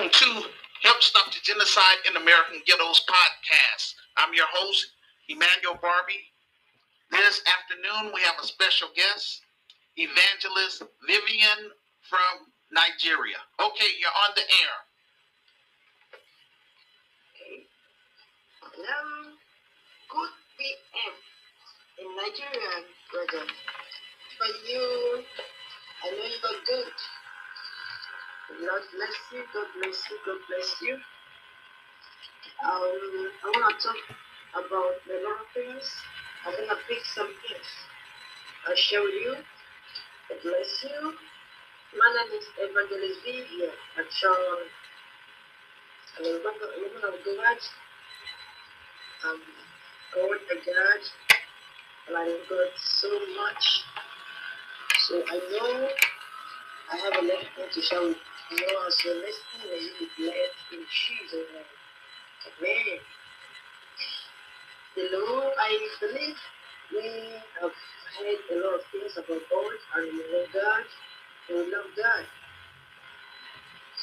welcome to Help Stop the Genocide in American Ghettos podcast. I'm your host, Emmanuel Barbie. This afternoon, we have a special guest, Evangelist Vivian from Nigeria. Okay, you're on the air. Hello. Good PM in Nigeria, brother. For you, I know you are good. Lord bless you. God bless you. God bless you. Um, I want to talk about a lot things. I'm to pick some things. I'll with you. God bless you. My name is Evangelist Vivian Achon. I'm a woman of God. I'm God a God. And I love God so much. So I know I have a lot of to share with you as you're listening, may you be blessed in Jesus' name. Amen. Know, I believe we have heard a lot of things about God and we know God and we love God.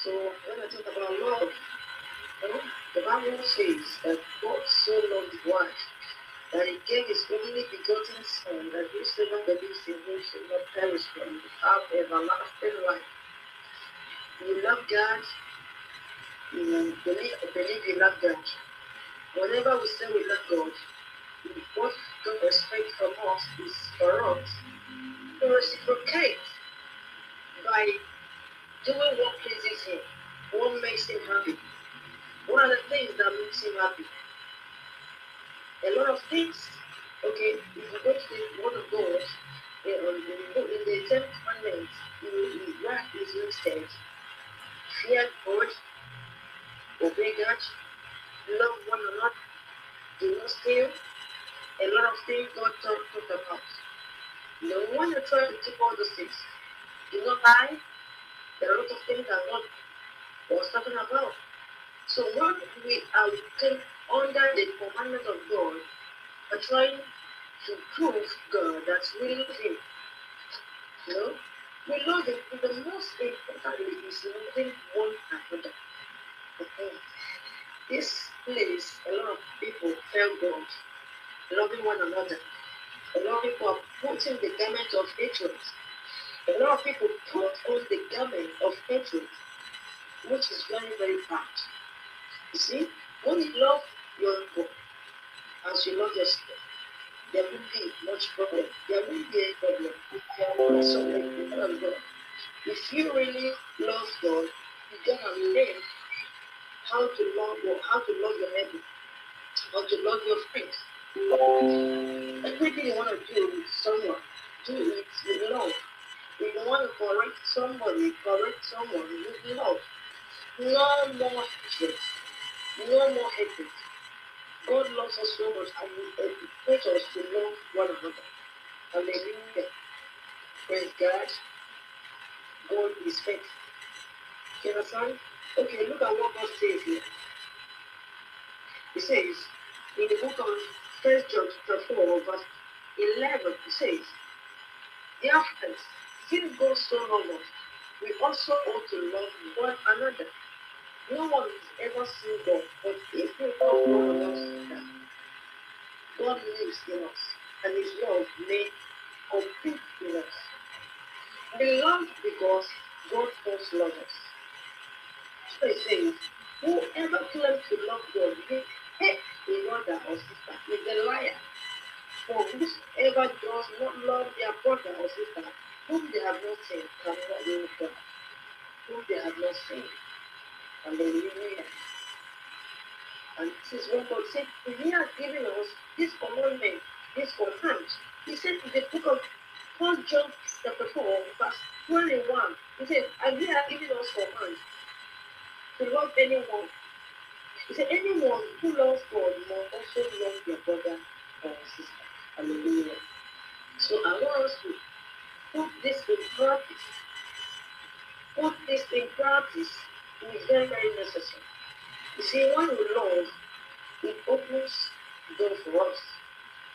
So when I talk about love, the Bible says that God so loved the world that he gave his only begotten Son, that whosoever believes in him shall not perish but have everlasting life. You love God, you believe, believe you love God. Whenever we say we love God, what God expects from us is for us to reciprocate by doing what pleases Him, what makes Him happy. What are the things that makes Him happy? A lot of things. Okay, if you go to the Word of God, in the Ten Commandments, where is listed fear God, obey God, love one another, do not steal. A lot of things God talked talk about. No one to try to keep all those things. Do not lie. There are a lot of things that God was talking about. So when we are looking under the commandment of God, are trying to prove God that we love Him. You know, we love Him. The most important is loving one another. Okay. This place, a lot of people fail God, loving one another. A lot of people are putting the garment of hatred. A lot of people put on the garment of hatred, which is very, very bad. You see, when you love your God as you love yourself, there won't be much problem. There won't be a problem. There so many people of God. If you really love God, you gotta learn how to love God, how to love your neighbor, how to love your friends. Everything you want to do with someone, do it with love. If you want to correct somebody, correct someone with love. No more hatred. No more hatred. God loves us so much and He educates us to love one another. Hallelujah. Praise God. God is faithful. You understand? Okay, look at what God says here. He says in the book of First John chapter 4, verse 11, it says, Dear friends, since God so loved us, we also ought to love one another. No one has ever seen God, but if we love one another, God lives in us, and His love made complete in us. We love because God first loved us. So it says, whoever claims to love God will hate a brother or sister is a liar. For whosoever does not love their brother or sister, whom they have not seen, cannot love God, whom they have not seen. Hallelujah. And this is what God said. He has given us this commandment, this command. He said in the book of 1 John chapter 4, verse 21, he said, And he has given us command to love anyone. He said, anyone who loves God must also love their brother or sister. Hallelujah. So I want us to put this in practice. Put this in practice. It is very, very necessary. You see, when we love, it opens the door for us.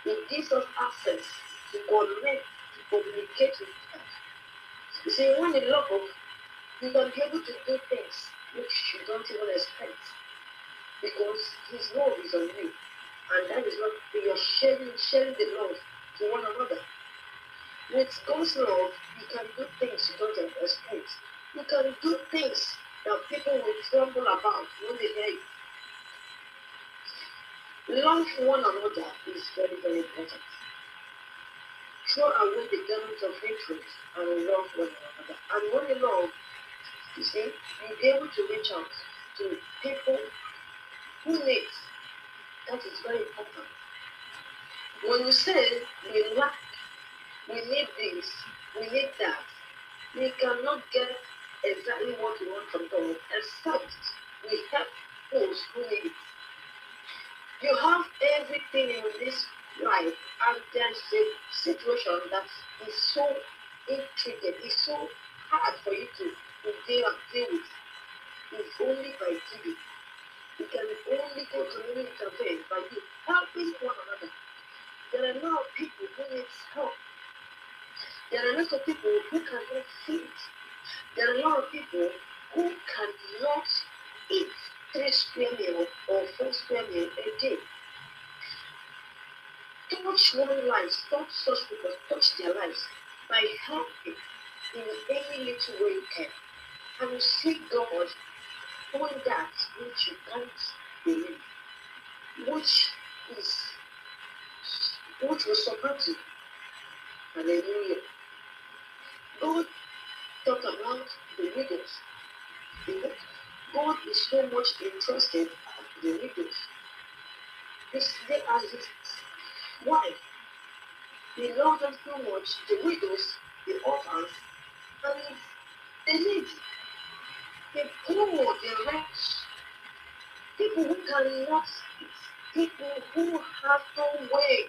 It gives us access to connect, to communicate with God. You see, when you love, You can be able to do things which you don't even expect because His love is on you. And that is what you're sharing, sharing the love to one another. With God's love, you can do things you don't expect. You can do things that people will tremble about when they hear you. Love one another is very, very important. Throw away the garment of hatred and love one another. And when you love, you see, you'll be able to reach out to people who need. That is very important. When you say we lack, we need this, we need that, we cannot get exactly what you want from God except we help those who need it. You have everything in this life, and there's a situation that is so intricate, it's so hard for you to, to deal, deal with. It's only by giving. You can only go to really intervene by you helping one another. There are of people who need help. There are a lot of people who cannot feed. There are a lot of people who cannot eat three square meal or four square meal a day. Touch one life, touch such people, touch their lives by helping in any little way you can. And you see God doing that which you can't believe, which is which will surprise you. Hallelujah. God talked about the widows. God is so much interested in the widows. This they are his why? He loves them so much, the widows, the orphans, and the needy, the poor, the rich, speak, people who have no way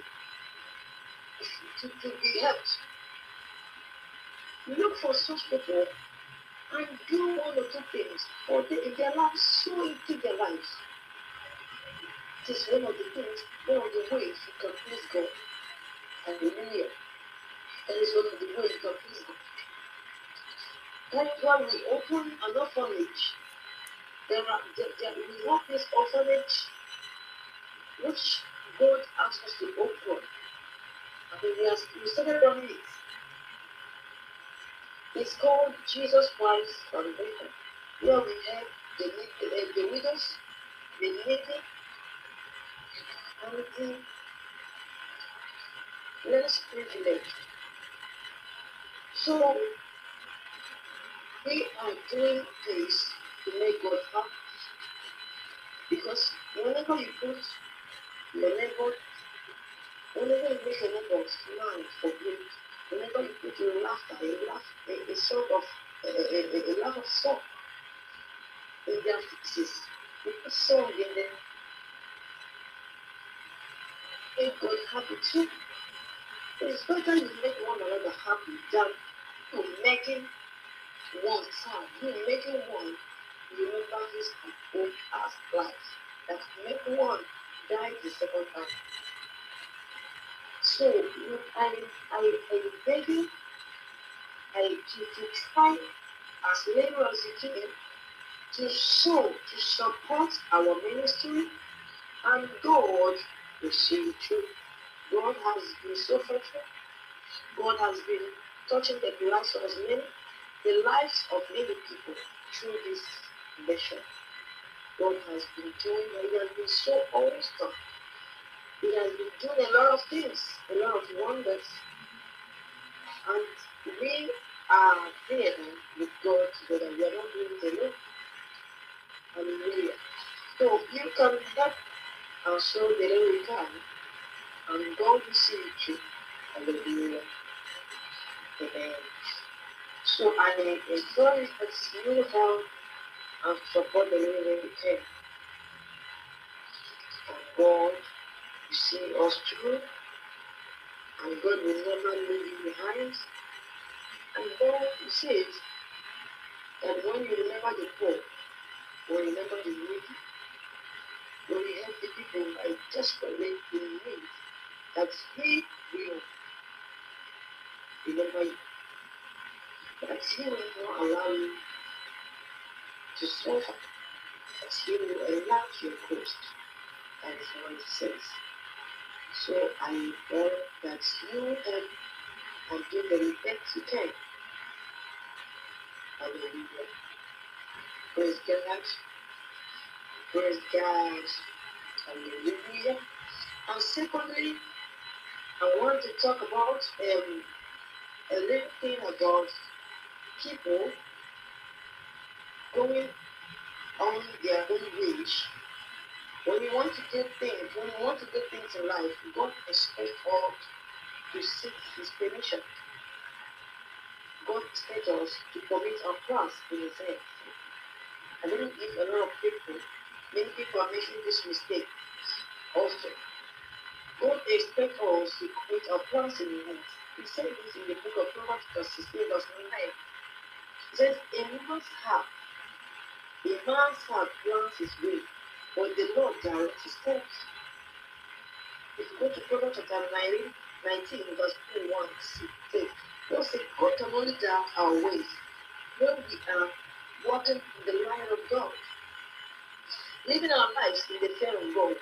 to, to be helped. Look for such people and do one or two things for the, in their lives, so into their lives. It is one of the things, one of the ways you can please God. Hallelujah. That is one of the ways you can please God. That is why we open an orphanage. There are, there, there, we have this orphanage which God asked us to open. I mean, we, have, we started running it. It's called Jesus Christ Foundation, where we have the, the, the widows, the needy, the less privileged. So, we are doing this to make God happy. Because whenever you put your neighbor, whenever you make your neighbor smile for good, whenever you put your laughter, a laugh, a, a sort of a, a, a, laugh of song in their faces, you put song in them, make God happy too. It's better you make one another happy than you making one sad. You making one remember his own past life. That make one die the second time. So I I I beg you I to, to try as little as you can to sow, to support our ministry, and God will see you through. God has been so faithful. God has been touching the lives of many, the lives of many people through this mission. God has been doing, He has been so awesome. He has been doing a lot of things, a lot of wonders. And we are here with God together. We are not doing it alone. Hallelujah. So you can help and show the little we can, and God will see you. Hallelujah. Amen. So I encourage us you help and support the we can. And God will see us through, and God will never leave you behind. And God says that when you remember the poor, when you remember the needy, when you help the people are desperately in need, that He will remember you. That He will not allow you to suffer, but he will enlarge your coast. That is what it says. So I pray that you help and do the best you can. Hallelujah. Praise God. Praise God. Hallelujah. And secondly, I want to talk about um, a little thing about people going on their own wage. When you want to do things, when you want to do things in life, God expects us to seek His permission. God expects us to commit our plans in His hands. I believe if a lot of people, many people are making this mistake also. God expects us to commit our plans in His hands. He said this in the book of Proverbs, verse 16, verse 9. He says, A man's heart, a man's heart plans his way, but the Lord directs his steps. If you go to Proverbs chapter 19, 19 verse 21, it God said, God can only direct our ways when we are walking in the line of God. Living our lives in the fear of God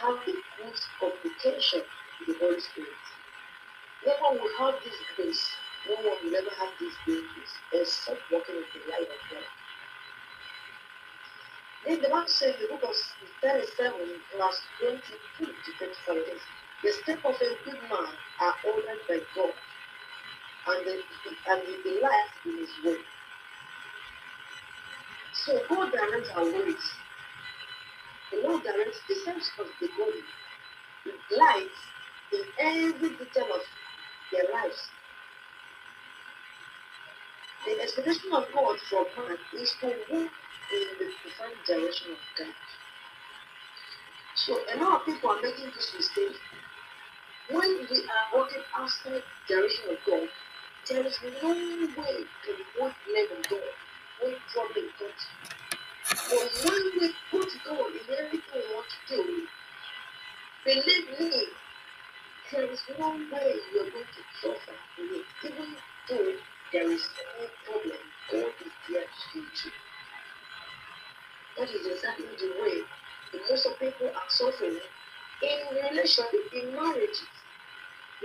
have a good communication with the Holy Spirit. No one will have this grace. No one will ever have this grace except walking in the light of God. Then the Bible says the book of 37, verse 22 to 25 is the steps of a good man are ordered by God, and the, and he delights in his way. So God directs our ways. The Lord directs the steps of the body. He delights in every detail of their lives. The expectation of God for man is to walk in the divine direction of God. So a lot of people are making this mistake. When we are walking outside the direction of God, there is no way to walk of God when problem comes. But when we put God in everything we want to do, believe me, there is no way you are going to suffer in it. Even though there is no problem, God is there to you. That is exactly the way the most of people are suffering in relationship, in marriages.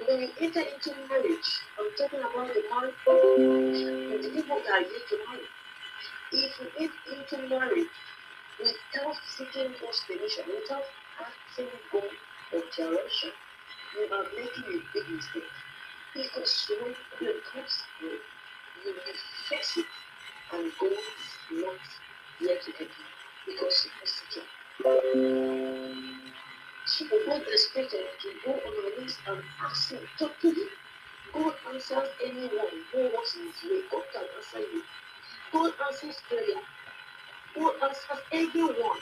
When you enter into marriage, I'm talking about the married people, the people that are yet to marry. If you enter into marriage without seeking God's permission, without asking God for direction, you are making a big mistake. Because when problem comes you, you will face it, and God is not here to help you because you are seeking. So God expects us to go on our knees and ask Him, talk to Him. God answers anyone who walks in His way. God can answer you. God answers prayer. God answers everyone.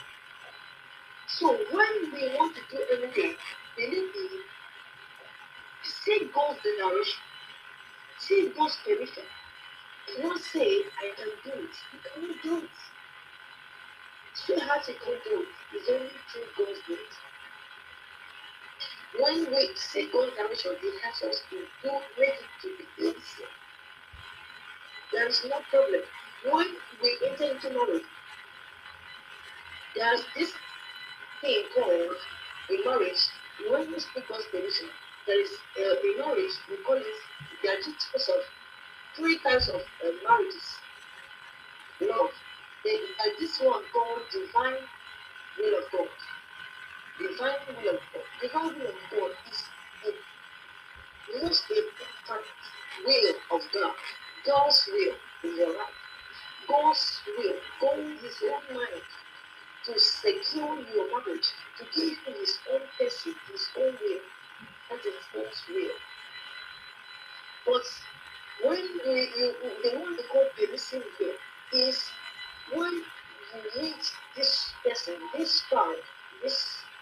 So when we want to do anything, believe me, seek God's direction. Seek God's permission. Do not say, I can do it. You cannot do it. Still hard to do it. It's only through God's grace. When we seek God's direction, He helps us to do make it to be easy. There is no problem. When we enter into marriage, there's this thing called a marriage. When we speak God's permission, there is uh, a marriage, we call it, there are two types of, three types of uh, marriages. Love. Is this one called divine will of God. Divine will of God. Of God is the most important will of God. God's will in your life. God's will, God His own mind to secure your marriage, to give you His own person, His own will. That is God's will. But when we, you, the one they call permissive will is when you meet this person, this spouse, this uh,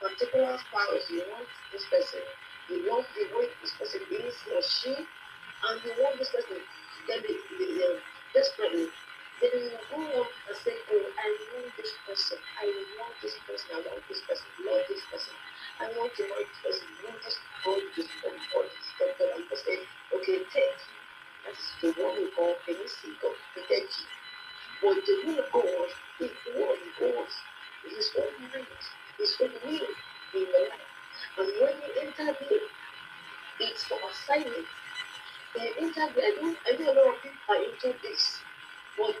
particular spouse, you want this person, you want the way this person is or she, and you want this person, then the, the, the desperately, then you go on and say, Oh, I want this person, I want this person, I want this person, love this person, I want to marry this person, you want this, all this, all, all this stuff, and I'm just saying, Okay, take. That's the one we call permissive, God, the But the the will of God is what God, His own mind, His own will in your life. And when you enter there, it's for assignment. When you enter there, I don't I know a lot of people are into this, but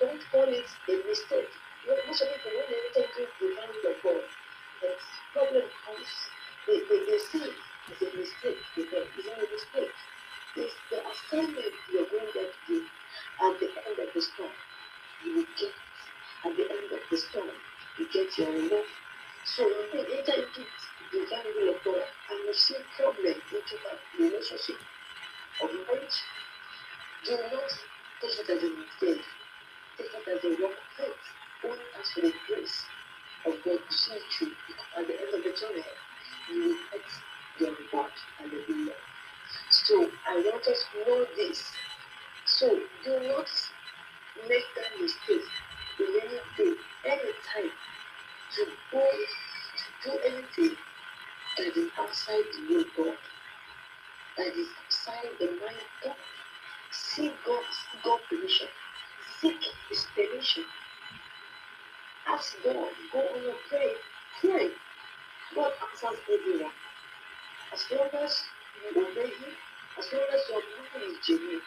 don't call it a mistake. You know, most of people when they enter into the family of God, the problem comes, they, they, they see it as a mistake to them. It's not a mistake. It's the assignment you're going there to do at the end of the storm. You will get at the end of the storm, you get your reward. So when you enter into the family of God and you see problem into that relationship of marriage, do not take it as a mistake. Take it as a work of Only ask for the grace of God to see you at the end of the tunnel, you will get your reward. Hallelujah. So I want us to know this. So do not make that mistake in any day, any time, to go to do anything that is outside the will of God, that is outside the mind God. Seek God, seek God permission. Seek His permission. Ask God, go on your pray, pray. God answers everyone. As long as you obey Him, as long as your mind is genuine,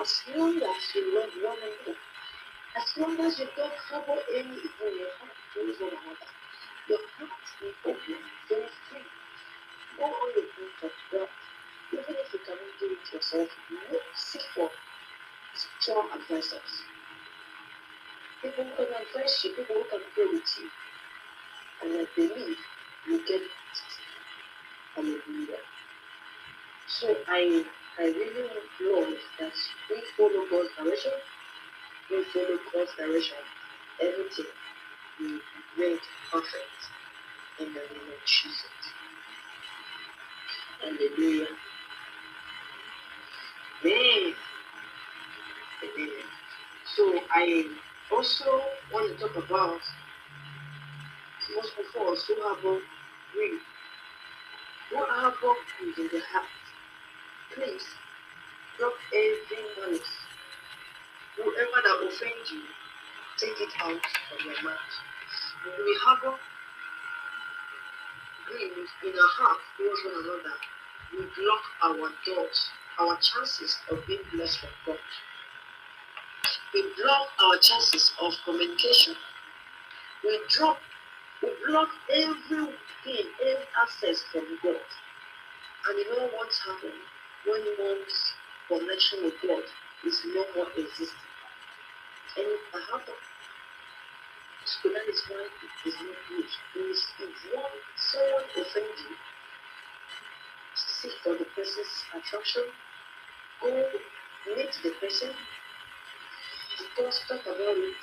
as long as you love one another, as long as you don't harbor any evil in your heart one another, your heart is open, very free. Go on the path of God. Even if you cannot do it yourself, look, seek for strong advisors. People who can advise you, people can pray with you. And I believe you get. Hallelujah. So I I really love that we follow God's direction. We follow God's direction. Everything will be made perfect in the name of Jesus. Hallelujah. Amen. Amen. So I also want to talk about most of us have a grief. Have a grief in the heart. Please drop every malice. Whoever that offends you, take it out of your mouth. When we harbor grief in our heart towards one another, we block our doors, our chances of being blessed from God. We block our chances of communication. We drop, we block everything, every access from God. And you know what's happening when one's connection with God is no more existing? And it can. So that is why it is not. If, if one, someone offends you, seek for the person's attraction, go meet the person, discuss, talk about it,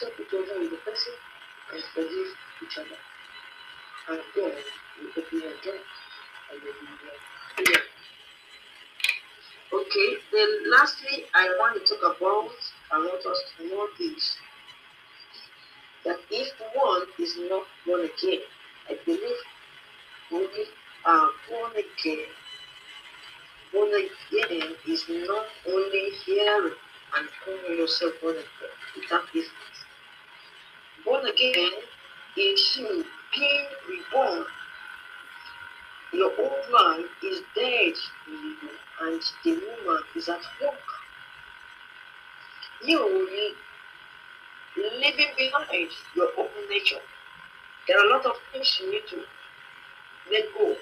talk it over with the person, and forgive each other. And God will open your door. Hallelujah. Okay, then lastly, I want to talk about, want us to know this that if one is not born again, calling yourself born again, it's a difference. Born again is you being reborn. Your old man is dead in you, and the new man is at work. You leaving behind your own nature. There are a lot of things you need to let go.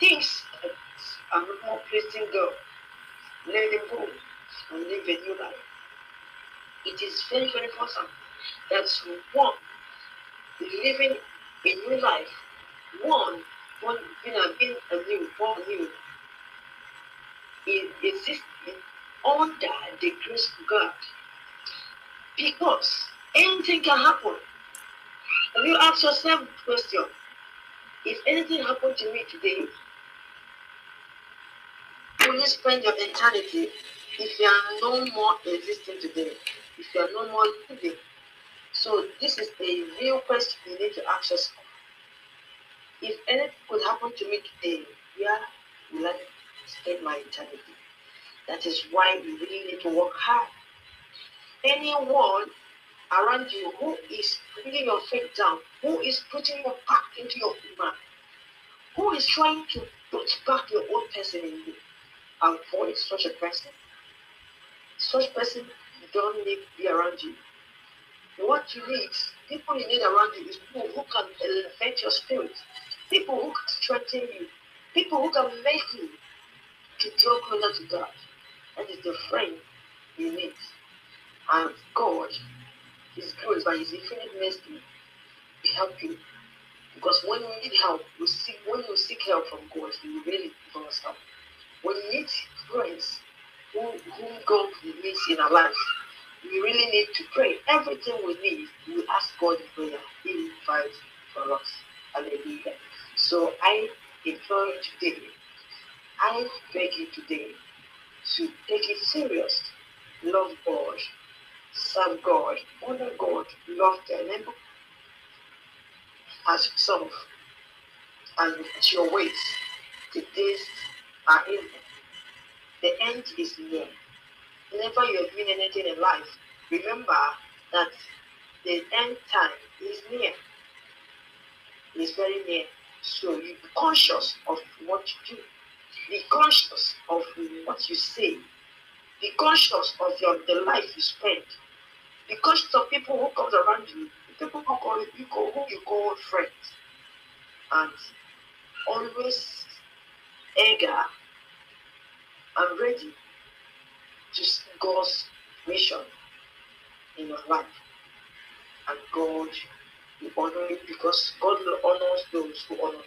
Things that are not more pleasing God. Let them go and live a new life. It is very, very important that one living a new life, one one you know, being a new, born new, is existing under the grace of God. Because anything can happen. Have you asked yourself the question? If anything happened to me today, will you spend your eternity if you are no more existing today? If you are no more living? So this is a real question you need to ask yourself. If anything could happen to me today, where will I spend my eternity? That is why we really need to work hard anyone around you who is bringing your faith down, who is putting your back into your man, who is trying to put back your own person in you, avoid such a person. Such person don't need to be around you. What you need, people you need around you is people who can elevate your spirit, people who can strengthen you, people who can make you to draw closer to God. That is the friend you need. And God is good by His infinite mercy to help you. Because when you need help, you seek when you seek help from God, He will really give us help. When you need friends who, whom God needs in our lives, we really need to pray. Everything we need, we ask God in prayer. He will provide for us. Hallelujah. So I implore you today, I beg you today to take it serious. Love God, serve God, honor God, love the neighbor as yourself. And at your ways, the days are in. The end is near. Whenever you are doing anything in life, remember that the end time is near. It's very near. So you be conscious of what you do. Be conscious of what you say. Be conscious of your the life you spend. Be conscious of people who comes around you, people who call you call, who you call friends, and always eager and ready to see God's mission in your life. And God will honor you because God honors those who honor Him.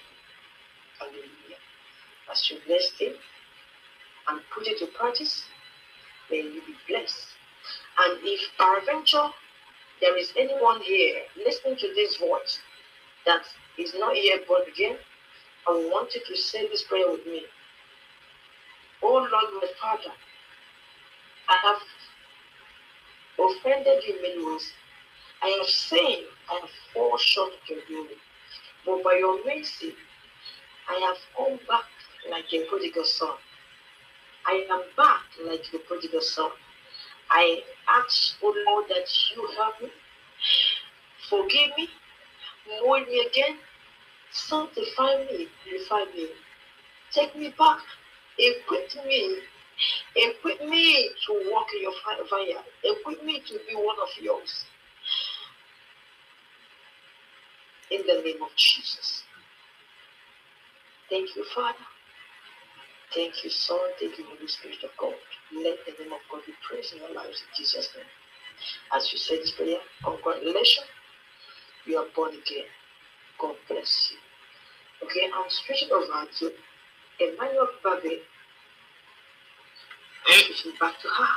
Hallelujah. As you bless Him and put it to practice, then you'll be blessed. And if peradventure there is anyone here listening to this voice that is not yet born again, I want you to say this prayer with me. Oh Lord, my Father, I have offended you many ways. I have sinned, I have fallen short of your glory. But by your mercy, I have come back like a prodigal son. I am back like the prodigal son. I ask, oh Lord, that you help me, forgive me, mold me again, sanctify me, purify me, take me back, equip me, equip me to walk in your vineyard, equip me to be one of yours. In the name of Jesus. Thank you, Father. Thank you, Son. Thank you, Holy Spirit of God. Let the name of God be praised in your lives in Jesus' name. As you say this prayer, congratulations. You are born again. God bless you. Okay, I'm switching over to Emmanuel Babe. I'm switching back to her.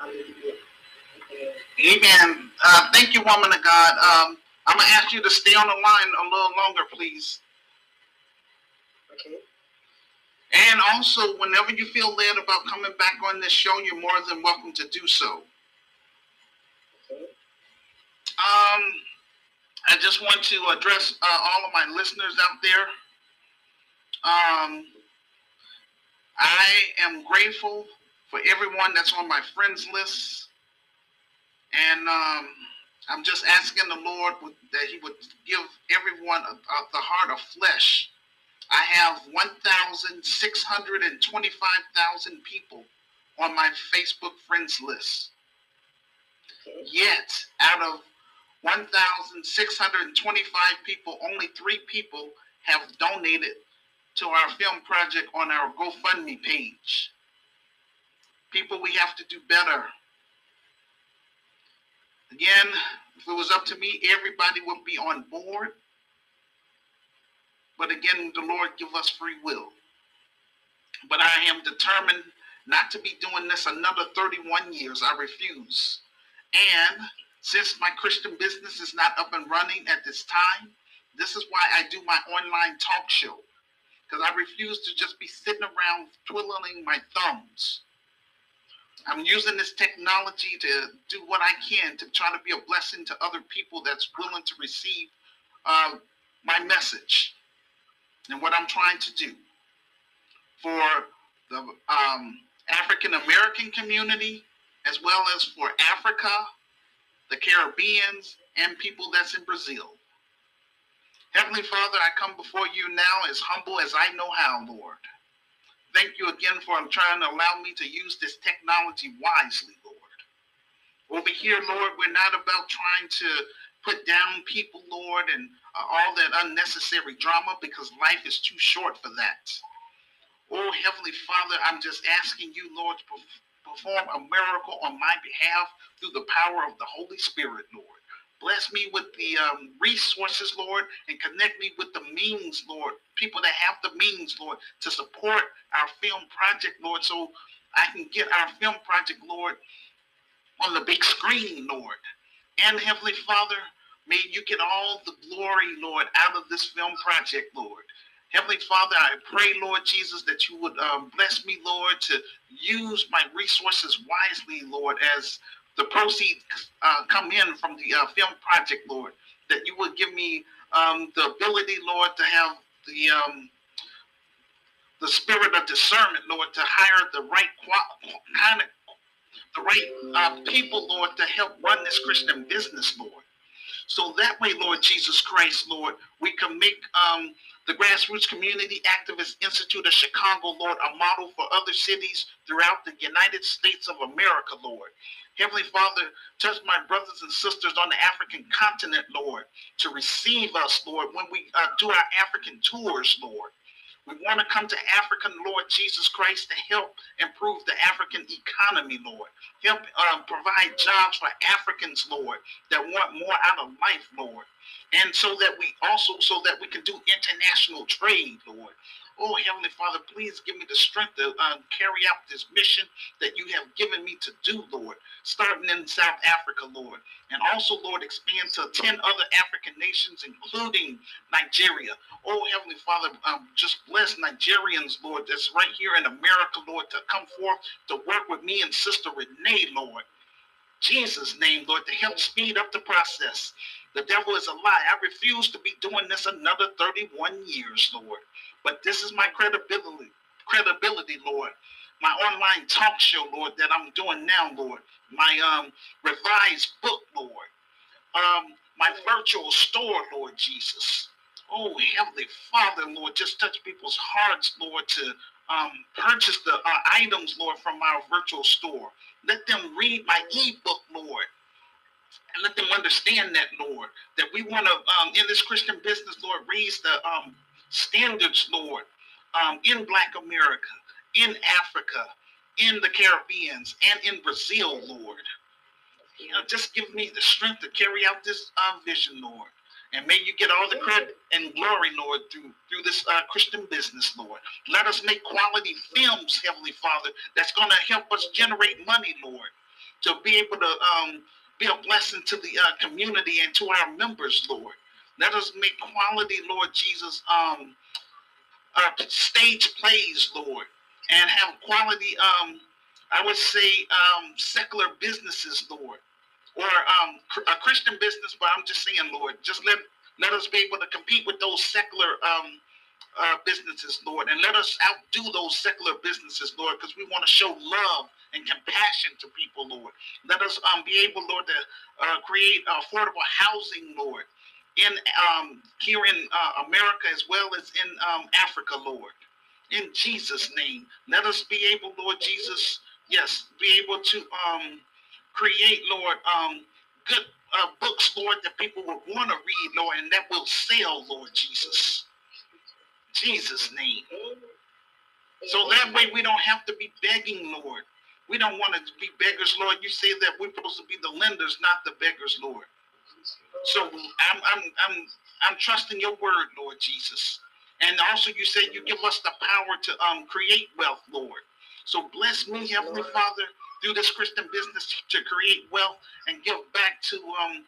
Hallelujah. Amen. Uh, thank you, woman of God. Um, I'm going to ask you to stay on the line a little longer, please. Okay. And also, whenever you feel led about coming back on this show, you're more than welcome to do so. Um, I just want to address uh, all of my listeners out there. Um, I am grateful for everyone that's on my friends list, and um, I'm just asking the Lord that He would give everyone a, a, the heart of flesh. I have 1,625,000 people on my Facebook friends list. Yet, out of 1,625 people, only three people have donated to our film project on our GoFundMe page. People, we have to do better. Again, if it was up to me, everybody would be on board. But again, the Lord give us free will. But I am determined not to be doing this another 31 years. I refuse. And since my Christian business is not up and running at this time, this is why I do my online talk show. Because I refuse to just be sitting around twiddling my thumbs. I'm using this technology to do what I can to try to be a blessing to other people that's willing to receive uh, my message and what I'm trying to do for the um, African American community as well as for Africa, the Caribbeans, and people that's in Brazil. Heavenly Father, I come before you now as humble as I know how, Lord. Thank you again for trying to allow me to use this technology wisely, Lord. Over here, Lord, we're not about trying to put down people, Lord, and uh, all that unnecessary drama because life is too short for that. Oh, Heavenly Father, I'm just asking you, Lord, to perform a miracle on my behalf through the power of the Holy Spirit, Lord. Bless me with the um, resources, Lord, and connect me with the means, Lord. People that have the means, Lord, to support our film project, Lord, so I can get our film project, Lord, on the big screen, Lord. And Heavenly Father, may you get all the glory, Lord, out of this film project, Lord. Heavenly Father, I pray, Lord Jesus, that you would um, bless me, Lord, to use my resources wisely, Lord, as the proceeds uh, come in from the uh, film project, Lord. That you would give me um, the ability, Lord, to have the um, the spirit of discernment, Lord, to hire the right kind of the right uh, people, Lord, to help run this Christian business, Lord. So that way, Lord Jesus Christ, Lord, we can make um, the Grassroots Community Activist Institute of Chicago, Lord, a model for other cities throughout the United States of America, Lord. Heavenly Father, touch my brothers and sisters on the African continent, Lord, to receive us, Lord, when we uh, do our African tours, Lord. We want to come to African Lord Jesus Christ to help improve the African economy, Lord. Help um, provide jobs for Africans, Lord, that want more out of life, Lord. And so that we also, so that we can do international trade, Lord. Oh, Heavenly Father, please give me the strength to uh, carry out this mission that you have given me to do, Lord, starting in South Africa, Lord. And also, Lord, expand to 10 other African nations, including Nigeria. Oh, Heavenly Father, um, just bless Nigerians, Lord, that's right here in America, Lord, to come forth to work with me and Sister Renee, Lord. Jesus' name, Lord, to help speed up the process. The devil is a lie. I refuse to be doing this another 31 years, Lord. But this is my credibility, credibility, Lord. My online talk show, Lord, that I'm doing now, Lord. My um revised book, Lord. Um, my virtual store, Lord Jesus. Oh, Heavenly Father, Lord, just touch people's hearts, Lord, to um, purchase the uh, items, Lord, from our virtual store. Let them read my ebook, Lord and let them understand that, Lord, that we want to, um, in this Christian business, Lord, raise the um, standards, Lord, um, in Black America, in Africa, in the Caribbeans, and in Brazil, Lord. You know, just give me the strength to carry out this uh, vision, Lord. And may you get all the credit and glory, Lord, through through this uh, Christian business, Lord. Let us make quality films, Heavenly Father, that's going to help us generate money, Lord, to be able to um, be a blessing to the uh, community and to our members, Lord. Let us make quality, Lord Jesus, um, uh, stage plays, Lord, and have quality, um, I would say, um, secular businesses, Lord, or um, a Christian business. But I'm just saying, Lord, just let let us be able to compete with those secular um, uh, businesses, Lord, and let us outdo those secular businesses, Lord, because we want to show love and compassion to people, Lord. Let us um, be able, Lord, to uh, create affordable housing, Lord, in um, here in uh, America as well as in um, Africa, Lord. In Jesus' name, let us be able, Lord Jesus, yes, be able to um, create, Lord, um, good uh, books, Lord, that people would want to read, Lord, and that will sell, Lord Jesus. Jesus' name. So that way we don't have to be begging, Lord. We don't want to be beggars, Lord. You say that we're supposed to be the lenders, not the beggars, Lord. So I'm I'm I'm I'm trusting your word, Lord Jesus. And also you said you give us the power to um create wealth, Lord. So bless me, Heavenly Father, through this Christian business to create wealth and give back to um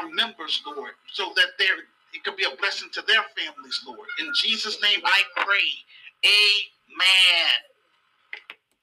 our members, Lord, so that there it could be a blessing to their families, Lord. In Jesus' name I pray. Amen.